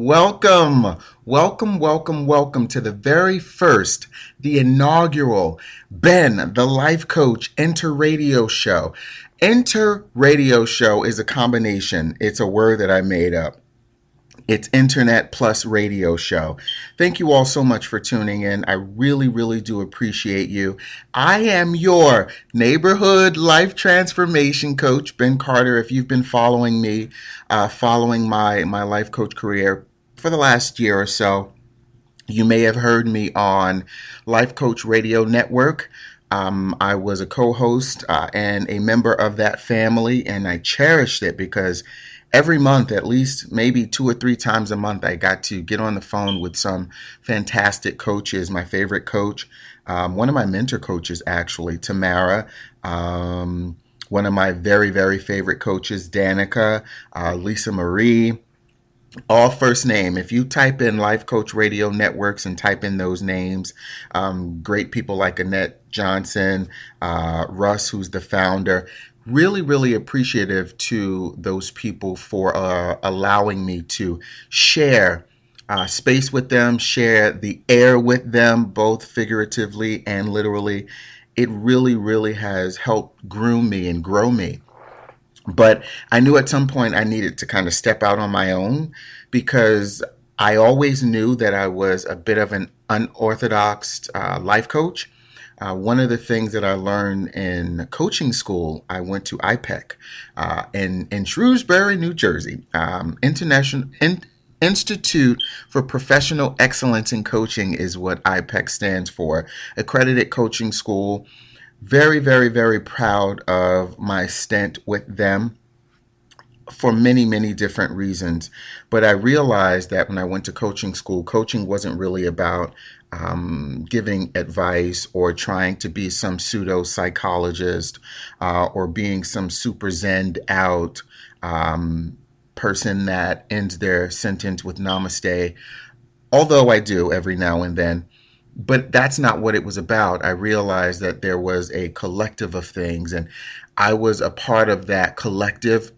Welcome, welcome, welcome, welcome to the very first, the inaugural Ben, the Life Coach Enter Radio Show. Enter Radio Show is a combination, it's a word that I made up. It's Internet Plus Radio Show. Thank you all so much for tuning in. I really, really do appreciate you. I am your neighborhood life transformation coach, Ben Carter. If you've been following me, uh, following my, my life coach career for the last year or so, you may have heard me on Life Coach Radio Network. Um, I was a co host uh, and a member of that family, and I cherished it because every month, at least maybe two or three times a month, I got to get on the phone with some fantastic coaches. My favorite coach, um, one of my mentor coaches, actually, Tamara. Um, one of my very, very favorite coaches, Danica, uh, Lisa Marie all first name. If you type in Life Coach Radio Networks and type in those names, um, great people like Annette Johnson, uh, Russ, who's the founder, really, really appreciative to those people for uh, allowing me to share uh, space with them, share the air with them, both figuratively and literally. It really, really has helped groom me and grow me. But I knew at some point I needed to kind of step out on my own because I always knew that I was a bit of an unorthodox uh, life coach. Uh, one of the things that I learned in coaching school, I went to IPEC uh, in in Shrewsbury, New Jersey, um, International in, Institute for Professional Excellence in Coaching is what IPEC stands for. Accredited coaching school. Very, very, very proud of my stint with them for many, many different reasons. But I realized that when I went to coaching school, coaching wasn't really about um, giving advice or trying to be some pseudo psychologist uh, or being some super zen out um, person that ends their sentence with namaste. Although I do every now and then. But that's not what it was about. I realized that there was a collective of things, and I was a part of that collective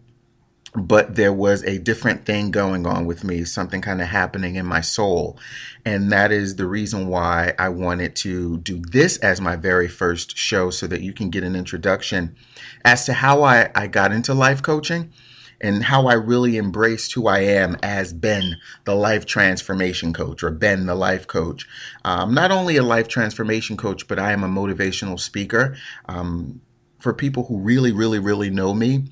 but there was a different thing going on with me, something kind of happening in my soul. And that is the reason why I wanted to do this as my very first show so that you can get an introduction as to how I, I got into life coaching and how I really embraced who I am as Ben, the life transformation coach, or Ben, the life coach. I'm not only a life transformation coach, but I am a motivational speaker. Um, for people who really, really, really know me,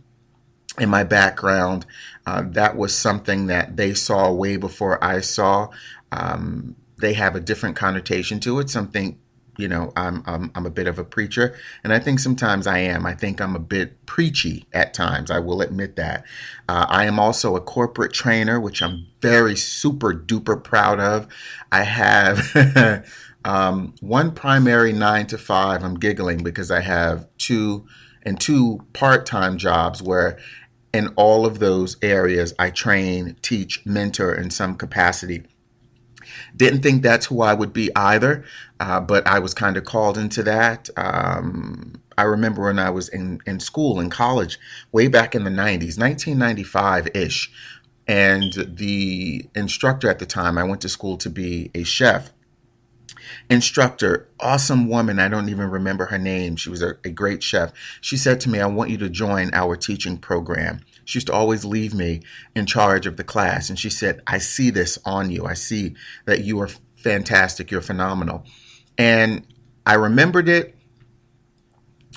in my background. Uh, that was something that they saw way before I saw. Um, they have a different connotation to it. Something, you know, I'm, I'm I'm a bit of a preacher, and I think sometimes I am. I think I'm a bit preachy at times. I will admit that. Uh, I am also a corporate trainer, which I'm very super duper proud of. I have. um, one primary nine to five. I'm giggling because I have two and two part-time jobs where in all of those areas, I train, teach, mentor in some capacity. Didn't think that's who I would be either, uh, but I was kind of called into that. Um, I remember when I was in, in school, in college, way back in the 90s, 1995 ish. And the instructor at the time, I went to school to be a chef instructor, awesome woman. I don't even remember her name. She was a, a, great chef. She said to me, I want you to join our teaching program. She used to always leave me in charge of the class. And she said, I see this on you. I see that you are fantastic. You're phenomenal. And I remembered it,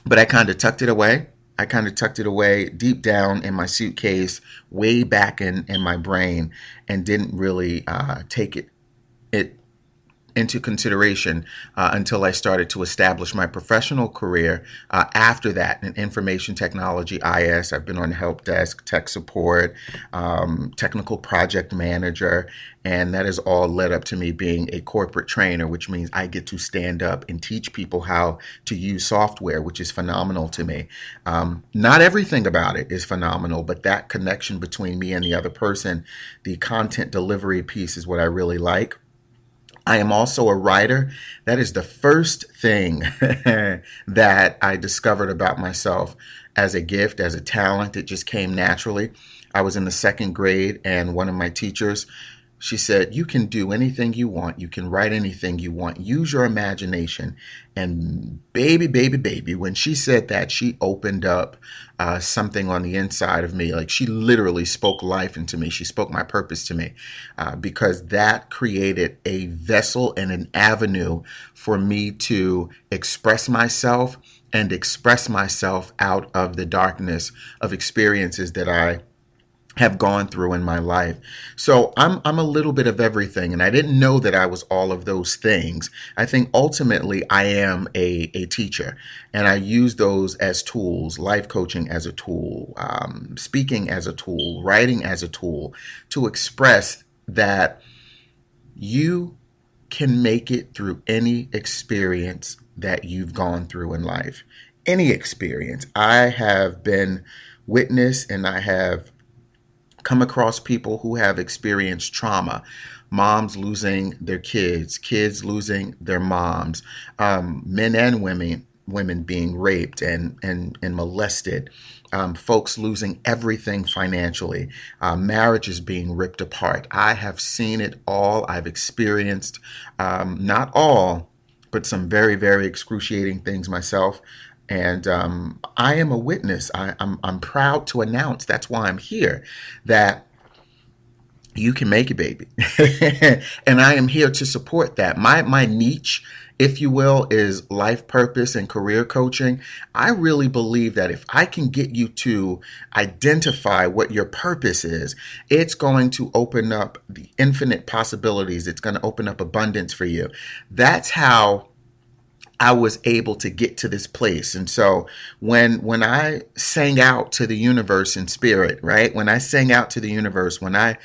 but I kind of tucked it away. I kind of tucked it away deep down in my suitcase, way back in, in my brain, and didn't really uh, take it it into consideration uh, until I started to establish my professional career. Uh, after that, in information technology, IS, I've been on help desk, tech support, um, technical project manager, and that has all led up to me being a corporate trainer, which means I get to stand up and teach people how to use software, which is phenomenal to me. Um, not everything about it is phenomenal, but that connection between me and the other person, the content delivery piece is what I really like. I am also a writer. That is the first thing that I discovered about myself as a gift, as a talent. It just came naturally. I was in the second grade, and one of my teachers she said, You can do anything you want. You can write anything you want. Use your imagination. And baby, baby, baby, when she said that, she opened up uh, something on the inside of me. Like she literally spoke life into me. She spoke my purpose to me uh, because that created a vessel and an avenue for me to express myself and express myself out of the darkness of experiences that I have gone through in my life. So I'm I'm a little bit of everything and I didn't know that I was all of those things. I think ultimately I am a, a teacher and I use those as tools, life coaching as a tool, um, speaking as a tool, writing as a tool to express that you can make it through any experience that you've gone through in life. Any experience. I have been witness and I have come across people who have experienced trauma. Moms losing their kids kids losing their moms um, men and women women being raped and and, and molested um, folks losing everything financially uh, marriages being ripped apart. I have seen it all. I've experienced um, not all but some very very excruciating things myself and um, I am a witness. I, I'm, I'm proud to announce that's why I'm here that you can make it, baby. and I am here to support that. My, my niche, if you will, is life purpose and career coaching. I really believe that if I can get you to identify what your purpose is, it's going to open up the infinite possibilities. It's going to open up abundance for you. That's how I was able to get to this place. And so when when I sang out to the universe in spirit, right? When I sang out to the universe, when I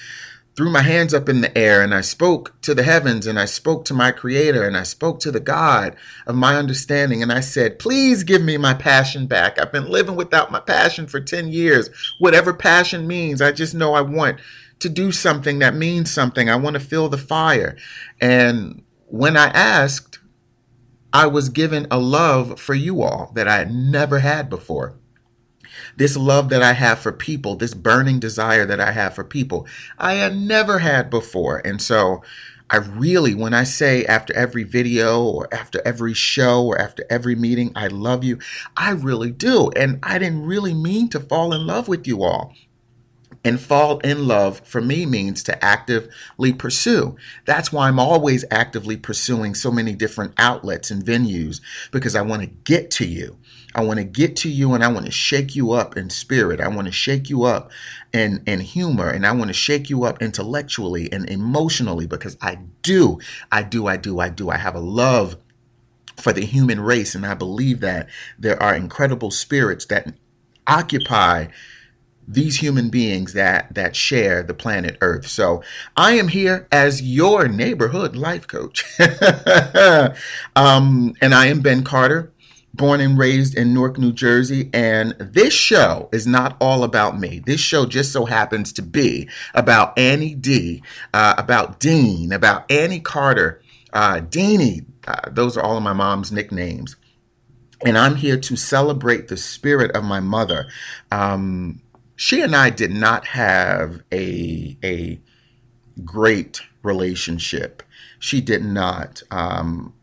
threw my hands up in the air and I spoke to the heavens and I spoke to my creator and I spoke to the God of my understanding and I said, "Please give me my passion back. I've been living without my passion for 10 years. Whatever passion means, I just know I want to do something that means something. I want to feel the fire." And when I asked I was given a love for you all that I had never had before. This love that I have for people, this burning desire that I have for people, I had never had before. And so I really, when I say after every video or after every show or after every meeting, I love you, I really do. And I didn't really mean to fall in love with you all. And fall in love for me means to actively pursue. That's why I'm always actively pursuing so many different outlets and venues because I want to get to you. I want to get to you and I want to shake you up in spirit. I want to shake you up in, in humor and I want to shake you up intellectually and emotionally because I do, I do, I do, I do. I have a love for the human race and I believe that there are incredible spirits that occupy these human beings that that share the planet Earth. So I am here as your neighborhood life coach, um, and I am Ben Carter, born and raised in Newark, New Jersey. And this show is not all about me. This show just so happens to be about Annie D, uh, about Dean, about Annie Carter, uh, Deanie. Uh, those are all of my mom's nicknames. And I'm here to celebrate the spirit of my mother. Um, she and I did not have a a great relationship. She did not. Um,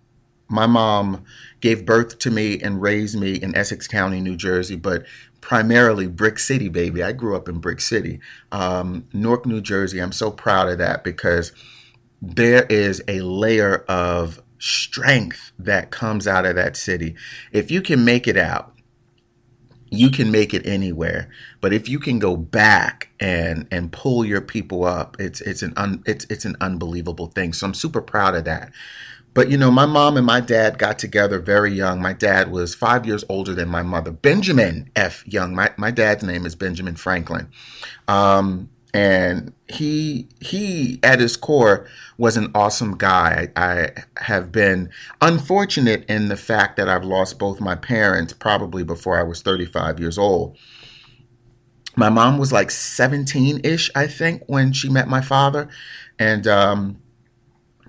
my mom gave birth to me and raised me in Essex County, New Jersey, but primarily Brick City, baby. I grew up in Brick City, um, Newark, New Jersey. I'm so proud of that because there is a layer of strength that comes out of that city. If you can make it out, you can make it anywhere but if you can go back and and pull your people up it's it's an un, it's it's an unbelievable thing. So i'm super proud of that. But you know my mom and my dad got together very young. My dad was five years older than my mother. Benjamin f. Young. My, my dad's name is benjamin franklin. Um, and he he at his core was an awesome guy. I, I, have been unfortunate in the fact that I've lost both my parents probably before I was 35 years old. My mom was like 17 ish, I think, when she met my father, and um,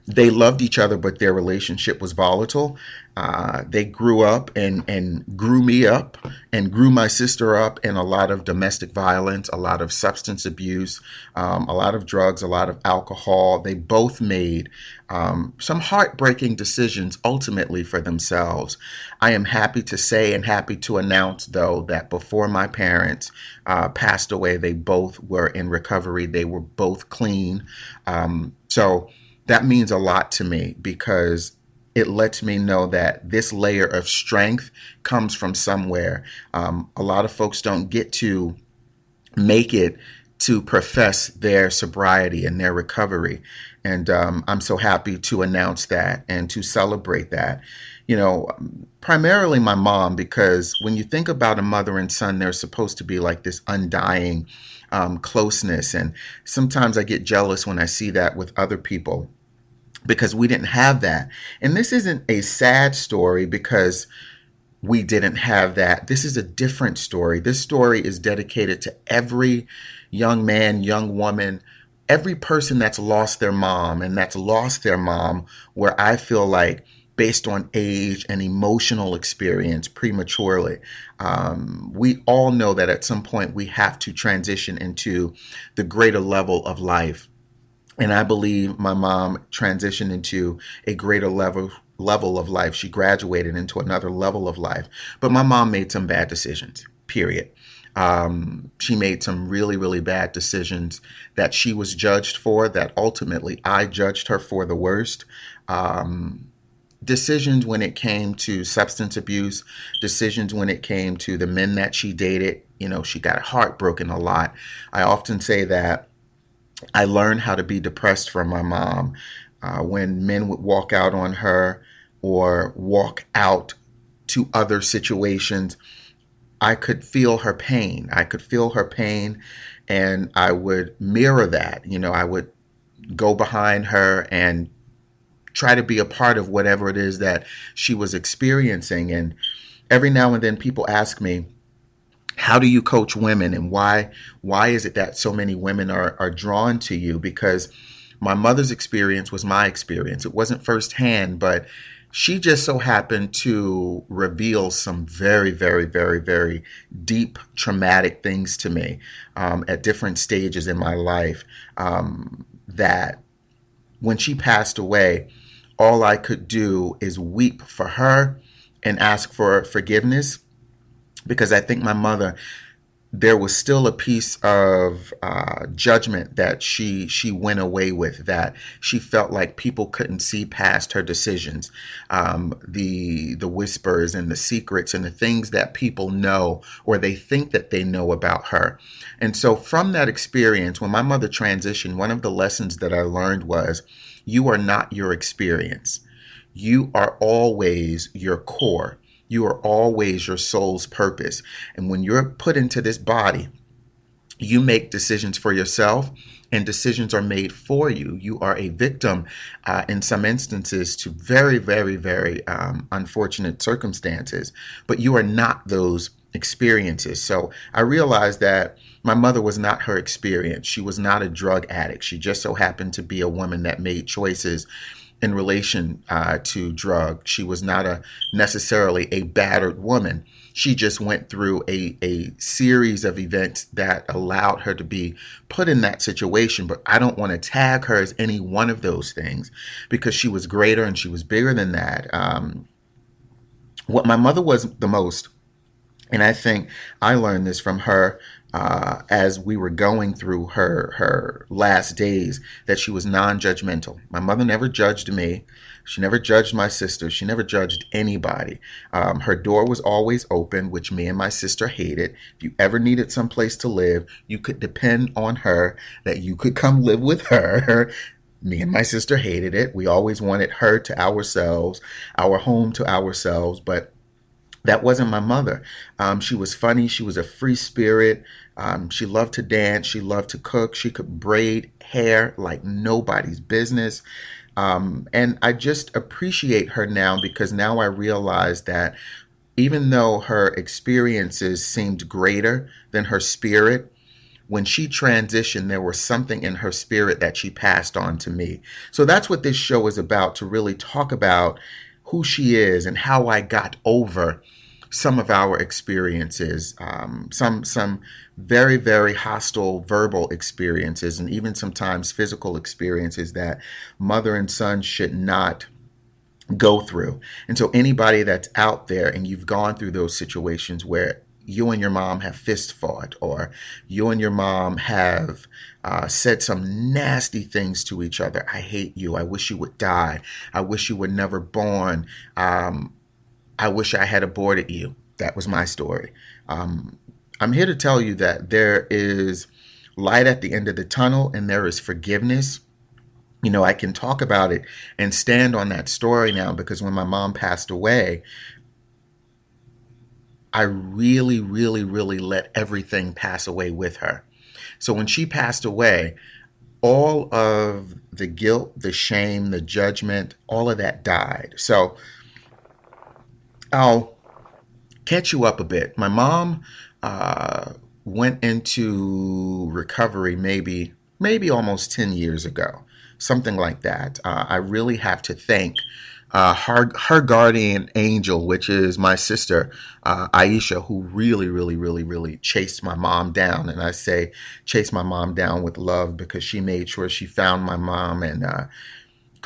they loved each other, but their relationship was volatile. Uh, they grew up and, and grew me up and grew my sister up in a lot of domestic violence, a lot of substance abuse, um, a lot of drugs, a lot of alcohol. They both made um, some heartbreaking decisions ultimately for themselves. I am happy to say and happy to announce, though, that before my parents uh, passed away, they both were in recovery. They were both clean. Um, so that means a lot to me because it lets me know that this layer of strength comes from somewhere. Um, a lot of folks don't get to make it to profess their sobriety and their recovery. And um, I'm so happy to announce that and to celebrate that. You know, primarily my mom, because when you think about a mother and son, they're supposed to be like this undying um, closeness. And sometimes I get jealous when I see that with other people because we didn't have that. And this isn't a sad story because we didn't have that. This is a different story. This story is dedicated to every young man, young woman, every person that's lost their mom and that's lost their mom, where I feel like based on age and emotional experience prematurely. Um, we all know that at some point we have to transition into the greater level of life and I believe my mom transitioned into a greater level level of life. She graduated into another level of life. But my mom made some bad decisions. Period. Um, she made some really, really bad decisions that she was judged for. That ultimately I judged her for the worst. Um, decisions when it came to substance abuse, decisions when it came to the men that she dated. You know, she got heartbroken a lot. I often say that I learned how to be depressed from my mom. Uh, when men would walk out on her or walk out to other situations, I could feel her pain. I could feel her pain and I would mirror that. You know, I would go behind her and try to be a part of whatever it is that she was experiencing. And every now and then people ask me, how do you coach women and why why is it that so many women are are drawn to you? Because my mother's experience was my experience. It wasn't firsthand but she just so happened to reveal some very very very very deep traumatic things to me um, at different stages in my life um, that when she passed away all i could do is weep for her and ask for forgiveness because I think my mother there was still a piece of uh, judgment that she she went away with that she felt like people couldn't see past her decisions. Um, the the whispers and the secrets and the things that people know or they think that they know about her. And so from that experience when my mother transitioned one of the lessons that I learned was you are not your experience. You are always your core you are always your soul's purpose. And when you're put into this body, you make decisions for yourself and decisions are made for you. You are a victim uh, in some instances to very, very, very um, unfortunate circumstances, but you are not those experiences. So I realized that my mother was not her experience. She was not a drug addict. She just so happened to be a woman that made choices in relation uh, to drug. She was not a necessarily a battered woman. She just went through a, a series of events that allowed her to be put in that situation. But I don't want to tag her as any one of those things because she was greater and she was bigger than that. Um, what my mother was the most, and I think I learned this from her uh, as we were going through her her last days that she was non-judgmental. My mother never judged me. She never judged my sister. She never judged anybody. Um, her door was always open, which me and my sister hated. If you ever needed some place to live, you could depend on her that you could come live with her. me and my sister hated it. We always wanted her to ourselves, our home to ourselves, but that wasn't my mother. Um, she was funny. She was a free spirit. Um, she loved to dance. She loved to cook. She could braid hair like nobody's business. Um, and I just appreciate her now because now I realize that even though her experiences seemed greater than her spirit, when she transitioned, there was something in her spirit that she passed on to me. So that's what this show is about to really talk about who she is and how I got over some of our experiences, um, some some very very hostile verbal experiences, and even sometimes physical experiences that mother and son should not go through. And so anybody that's out there and you've gone through those situations where you and your mom have fist fought, or you and your mom have uh, said some nasty things to each other. I hate you. I wish you would die. I wish you were never born. Um, I wish I had aborted you. That was my story. Um, I'm here to tell you that there is light at the end of the tunnel and there is forgiveness. You know, I can talk about it and stand on that story now because when my mom passed away, I really, really, really let everything pass away with her. So when she passed away, all of the guilt, the shame, the judgment, all of that died. So I'll catch you up a bit. My mom uh, went into recovery maybe maybe almost 10 years ago, something like that. Uh, I really have to thank uh, her, her guardian angel, which is my sister, uh, Aisha, who really, really, really, really chased my mom down. And I say chased my mom down with love because she made sure she found my mom and uh,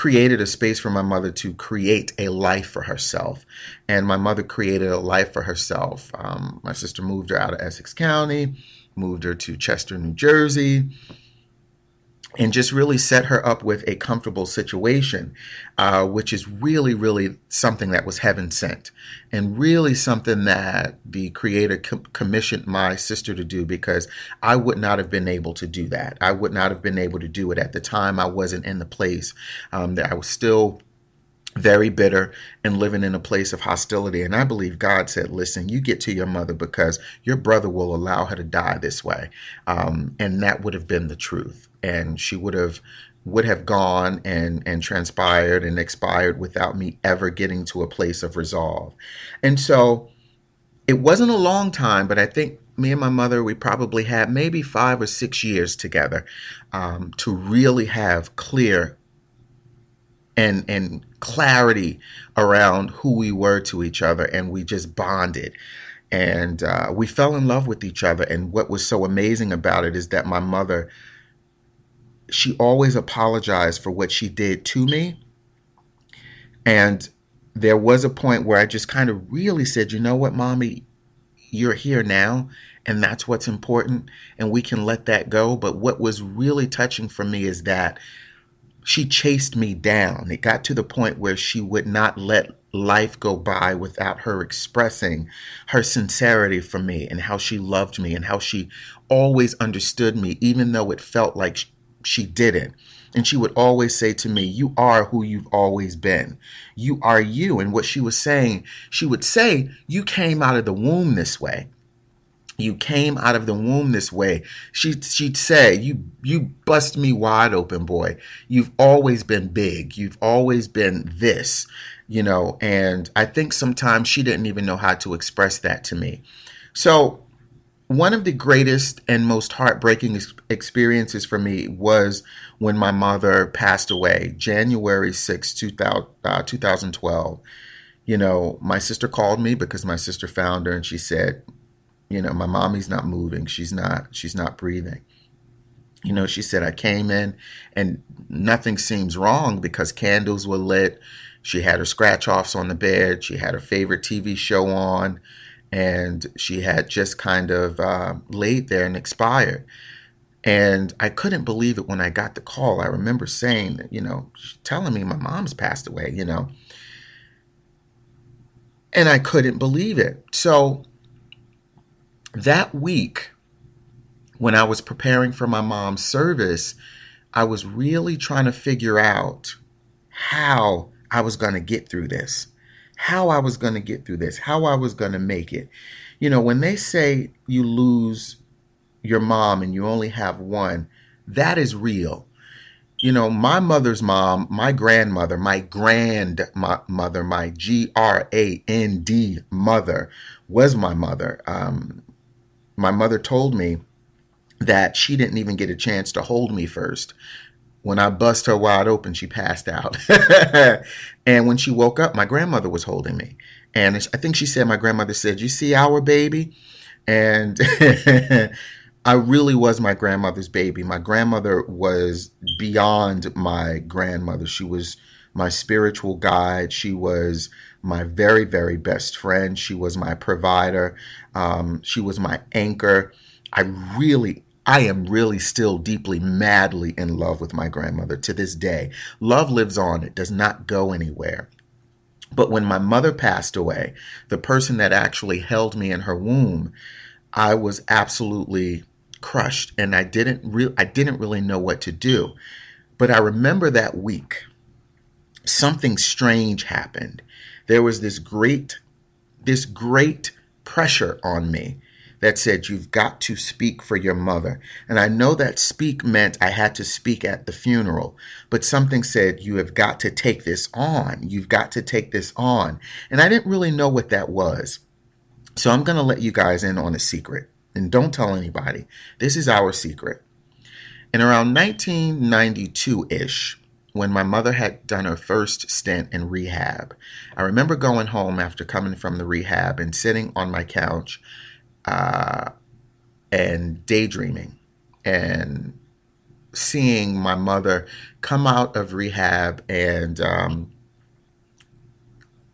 created a space for my mother to create a life for herself. And my mother created a life for herself. Um, my sister moved her out of Essex County, moved her to Chester, New Jersey and just really set her up with a comfortable situation, uh, which is really, really something that was heaven sent, and really something that the Creator com- commissioned my sister to do because I would not have been able to do that. I would not have been able to do it at the time. I wasn't in the place um, that I was still very bitter and living in a place of hostility. And I believe God said, Listen, you get to your mother because your brother will allow her to die this way. Um, and that would have been the truth and she would have would have gone and and transpired and expired without me ever getting to a place of resolve. And so it wasn't a long time, but I think me and my mother we probably had maybe five or six years together um, to really have clear and and clarity around who we were to each other, and we just bonded. And uh, we fell in love with each other. And what was so amazing about it is that my mother she always apologized for what she did to me. And there was a point where I just kind of really said, you know what, mommy, you're here now, and that's what's important, and we can let that go. But what was really touching for me is that she chased me down. It got to the point where she would not let life go by without her expressing her sincerity for me and how she loved me and how she always understood me, even though it felt like she didn't. And she would always say to me, You are who you've always been. You are you. And what she was saying, she would say, You came out of the womb this way. You came out of the womb this way. She, she'd say, You you bust me wide open, boy. You've always been big. You've always been this, you know. And I think sometimes she didn't even know how to express that to me. So one of the greatest and most heartbreaking experiences for me was when my mother passed away, January 6, 2000, uh, 2012. You know, my sister called me because my sister found her and she said, you know, my mommy's not moving. She's not, she's not breathing. You know, she said, I came in and nothing seems wrong because candles were lit. She had her scratch offs on the bed. She had her favorite TV show on and she had just kind of uh, laid there and expired. And I couldn't believe it when I got the call. I remember saying, you know, telling me my mom's passed away, you know. And I couldn't believe it. So that week, when I was preparing for my mom's service, I was really trying to figure out how I was going to get through this how I was going to get through this, how I was going to make it. You know, when they say you lose your mom and you only have one, that is real. You know, my mother's mom, my grandmother, my grandmother, my G R A N D mother was my mother. Um, my mother told me that she didn't even get a chance to hold me first when I bust her wide open, she passed out. and when she woke up, my grandmother was holding me. And I think she said, my grandmother said, You see our baby? And I really was my grandmother's baby. My grandmother was beyond my grandmother. She was my spiritual guide. She was my very, very best friend. She was my provider. Um, she was my anchor. I really, I am really still deeply, madly in love with my grandmother to this day. Love lives on, it does not go anywhere. But when my mother passed away, the person that actually held me in her womb, I was absolutely crushed and I didn't re- I didn't really know what to do. But I remember that week something strange happened. There was this great this great pressure on me that said you've got to speak for your mother. And I know that speak meant I had to speak at the funeral, but something said you have got to take this on. You've got to take this on. And I didn't really know what that was. So I'm going to let you guys in on a secret and don't tell anybody. This is our secret. In around 1992 ish, when my mother had done her first stint in rehab, I remember going home after coming from the rehab and sitting on my couch uh, and daydreaming and seeing my mother come out of rehab and um,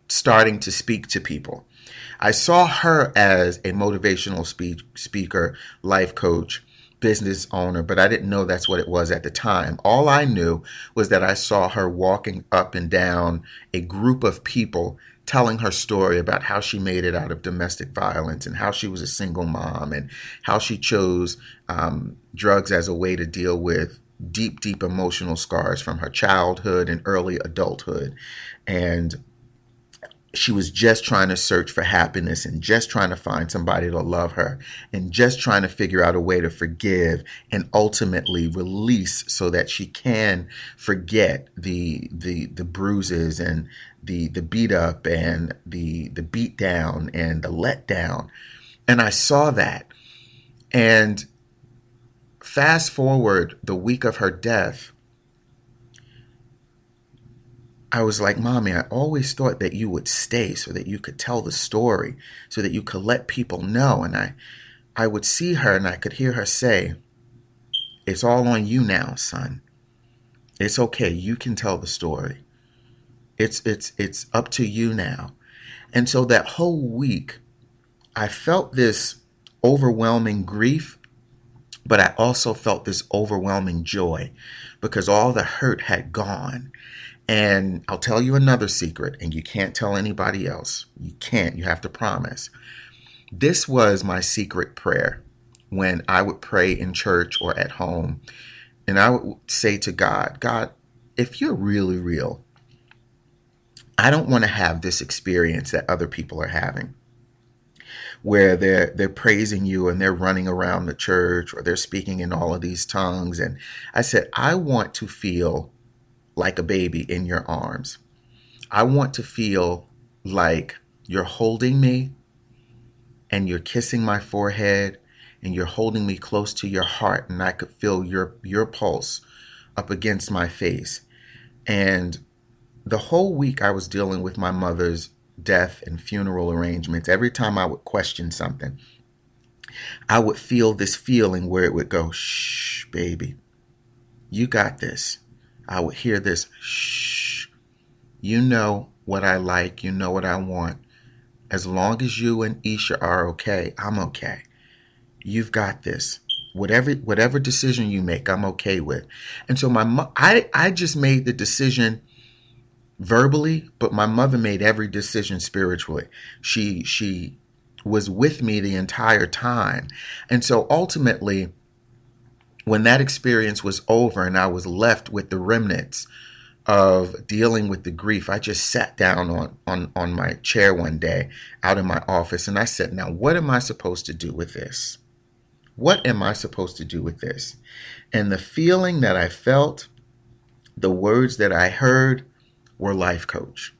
starting to speak to people. I saw her as a motivational speech, speaker, life coach, business owner, but I didn't know that's what it was at the time. All I knew was that I saw her walking up and down a group of people telling her story about how she made it out of domestic violence and how she was a single mom and how she chose um, drugs as a way to deal with deep, deep emotional scars from her childhood and early adulthood. And she was just trying to search for happiness and just trying to find somebody to love her and just trying to figure out a way to forgive and ultimately release so that she can forget the the the bruises and the the beat up and the the beat down and the let down and I saw that and fast forward the week of her death I was like, Mommy, I always thought that you would stay so that you could tell the story, so that you could let people know. And I, I would see her and I could hear her say, It's all on you now, son. It's okay. You can tell the story. It's it's it's up to you now. And so that whole week, I felt this overwhelming grief, but I also felt this overwhelming joy because all the hurt had gone and I'll tell you another secret, and you can't tell anybody else. You can't, you have to promise. This was my secret prayer when I would pray in church or at home. And I would say to God, God, if you're really real, I don't want to have this experience that other people are having where they're they're praising you and they're running around the church or they're speaking in all of these tongues and I said I want to feel like a baby in your arms. I want to feel like you're holding me and you're kissing my forehead and you're holding me close to your heart and I could feel your your pulse up against my face. And the whole week I was dealing with my mother's death and funeral arrangements. Every time I would question something, I would feel this feeling where it would go, shh, baby, you got this. I would hear this shh. You know what I like, you know what I want. As long as you and Isha are okay, I'm okay. You've got this. Whatever whatever decision you make, I'm okay with. And so my I I just made the decision verbally, but my mother made every decision spiritually. She she was with me the entire time. And so ultimately when that experience was over and I was left with the remnants of dealing with the grief, I just sat down on, on, on my chair one day out in my office and I said, Now, what am I supposed to do with this? What am I supposed to do with this? And the feeling that I felt, the words that I heard were life coach.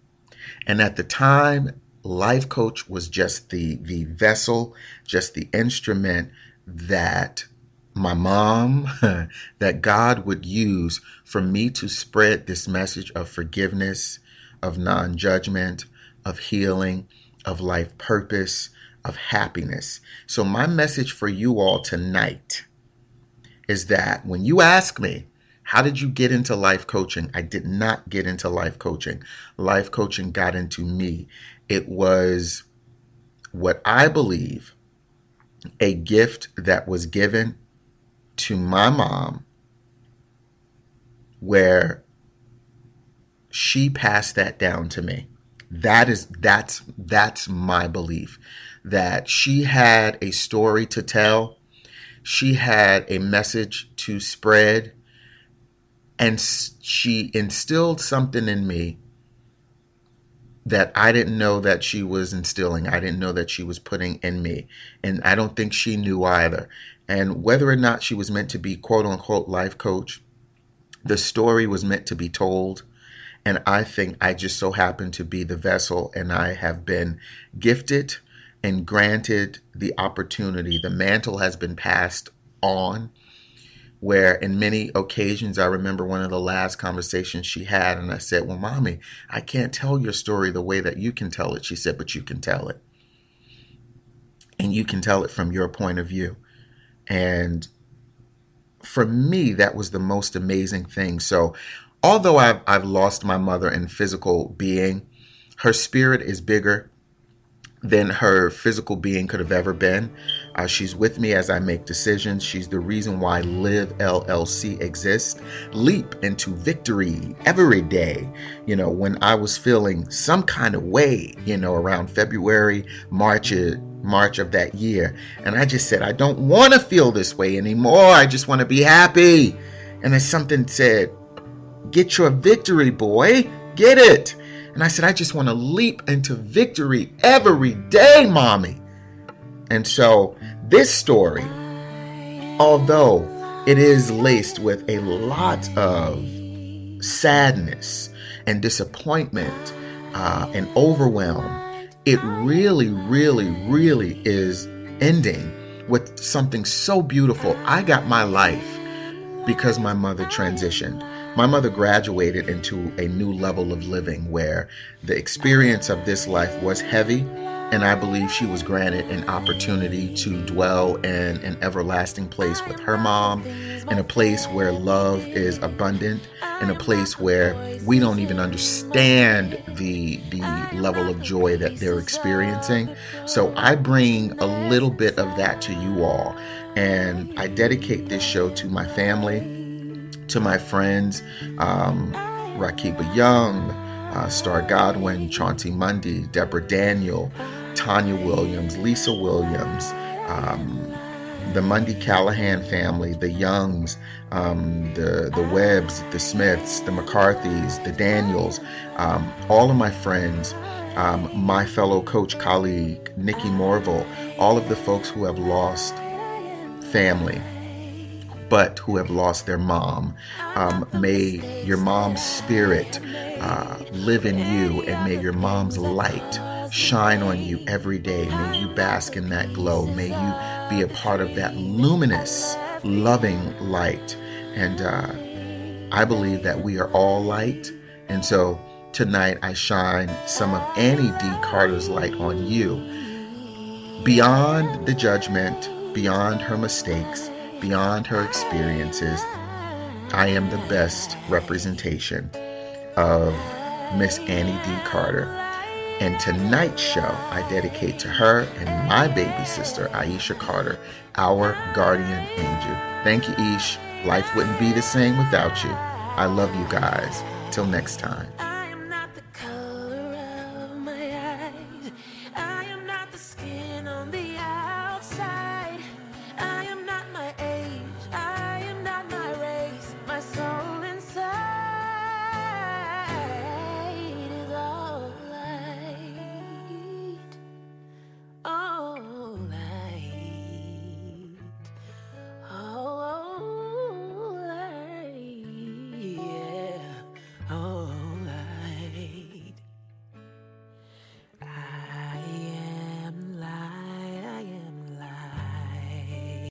And at the time, life coach was just the, the vessel, just the instrument that my mom, that God would use for me to spread this message of forgiveness, of non judgment, of healing, of life purpose, of happiness. So, my message for you all tonight is that when you ask me, how did you get into life coaching? I did not get into life coaching. Life coaching got into me. It was what I believe a gift that was given to my mom where she passed that down to me. That is that's that's my belief that she had a story to tell. She had a message to spread and she instilled something in me that I didn't know that she was instilling. I didn't know that she was putting in me. And I don't think she knew either. And whether or not she was meant to be quote unquote life coach, the story was meant to be told. And I think I just so happened to be the vessel, and I have been gifted and granted the opportunity. The mantle has been passed on where in many occasions I remember one of the last conversations she had and I said, "Well, mommy, I can't tell your story the way that you can tell it." She said, "But you can tell it. And you can tell it from your point of view." And for me, that was the most amazing thing. So, although I've I've lost my mother in physical being, her spirit is bigger than her physical being could have ever been. Uh, she's with me as I make decisions. She's the reason why Live LLC exists. Leap into victory every day. You know, when I was feeling some kind of way, you know, around February, March, uh, March of that year, and I just said, I don't want to feel this way anymore. I just want to be happy. And then something said, Get your victory, boy. Get it. And I said, I just want to leap into victory every day, mommy. And so, this story, although it is laced with a lot of sadness and disappointment uh, and overwhelm, it really, really, really is ending with something so beautiful. I got my life because my mother transitioned. My mother graduated into a new level of living where the experience of this life was heavy, and I believe she was granted an opportunity to dwell in an everlasting place with her mom, in a place where love is abundant, in a place where we don't even understand the the level of joy that they're experiencing. So I bring a little bit of that to you all, and I dedicate this show to my family to my friends, um, Rakiba Young, uh, Star Godwin, Chauncey Mundy, Deborah Daniel, Tanya Williams, Lisa Williams, um, the Mundy Callahan family, the Youngs, um, the the Webbs, the Smiths, the McCarthys, the Daniels, um, all of my friends, um, my fellow coach colleague, Nikki Morville, all of the folks who have lost family but who have lost their mom. Um, may your mom's spirit uh, live in you, and may your mom's light shine on you every day. May you bask in that glow. May you be a part of that luminous, loving light. And uh, I believe that we are all light. And so tonight I shine some of Annie D. Carter's light on you. Beyond the judgment, beyond her mistakes, beyond her experiences, I am the best representation of Miss Annie D. Carter. And tonight's show I dedicate to her and my baby sister, Aisha Carter, our guardian angel. Thank you, Ish. Life wouldn't be the same without you. I love you guys. Till next time.